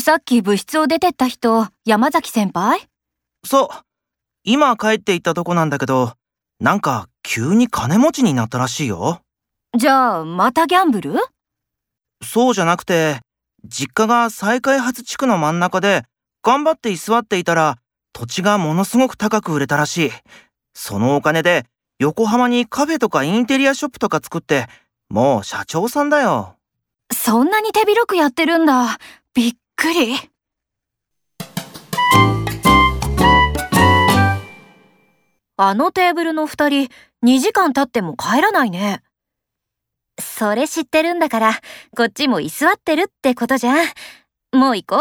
さっき部室を出てった人、山崎先輩？そう。今帰って行ったとこなんだけど、なんか急に金持ちになったらしいよ。じゃあ、またギャンブル？そうじゃなくて、実家が再開発地区の真ん中で、頑張って居座っていたら、土地がものすごく高く売れたらしい。そのお金で、横浜にカフェとかインテリアショップとか作って、もう社長さんだよ。そんなに手広くやってるんだ。びっくり？あのテーブルの二人、2時間経っても帰らないね。それ知ってるんだから、こっちも居座ってるってことじゃん。もう行こう。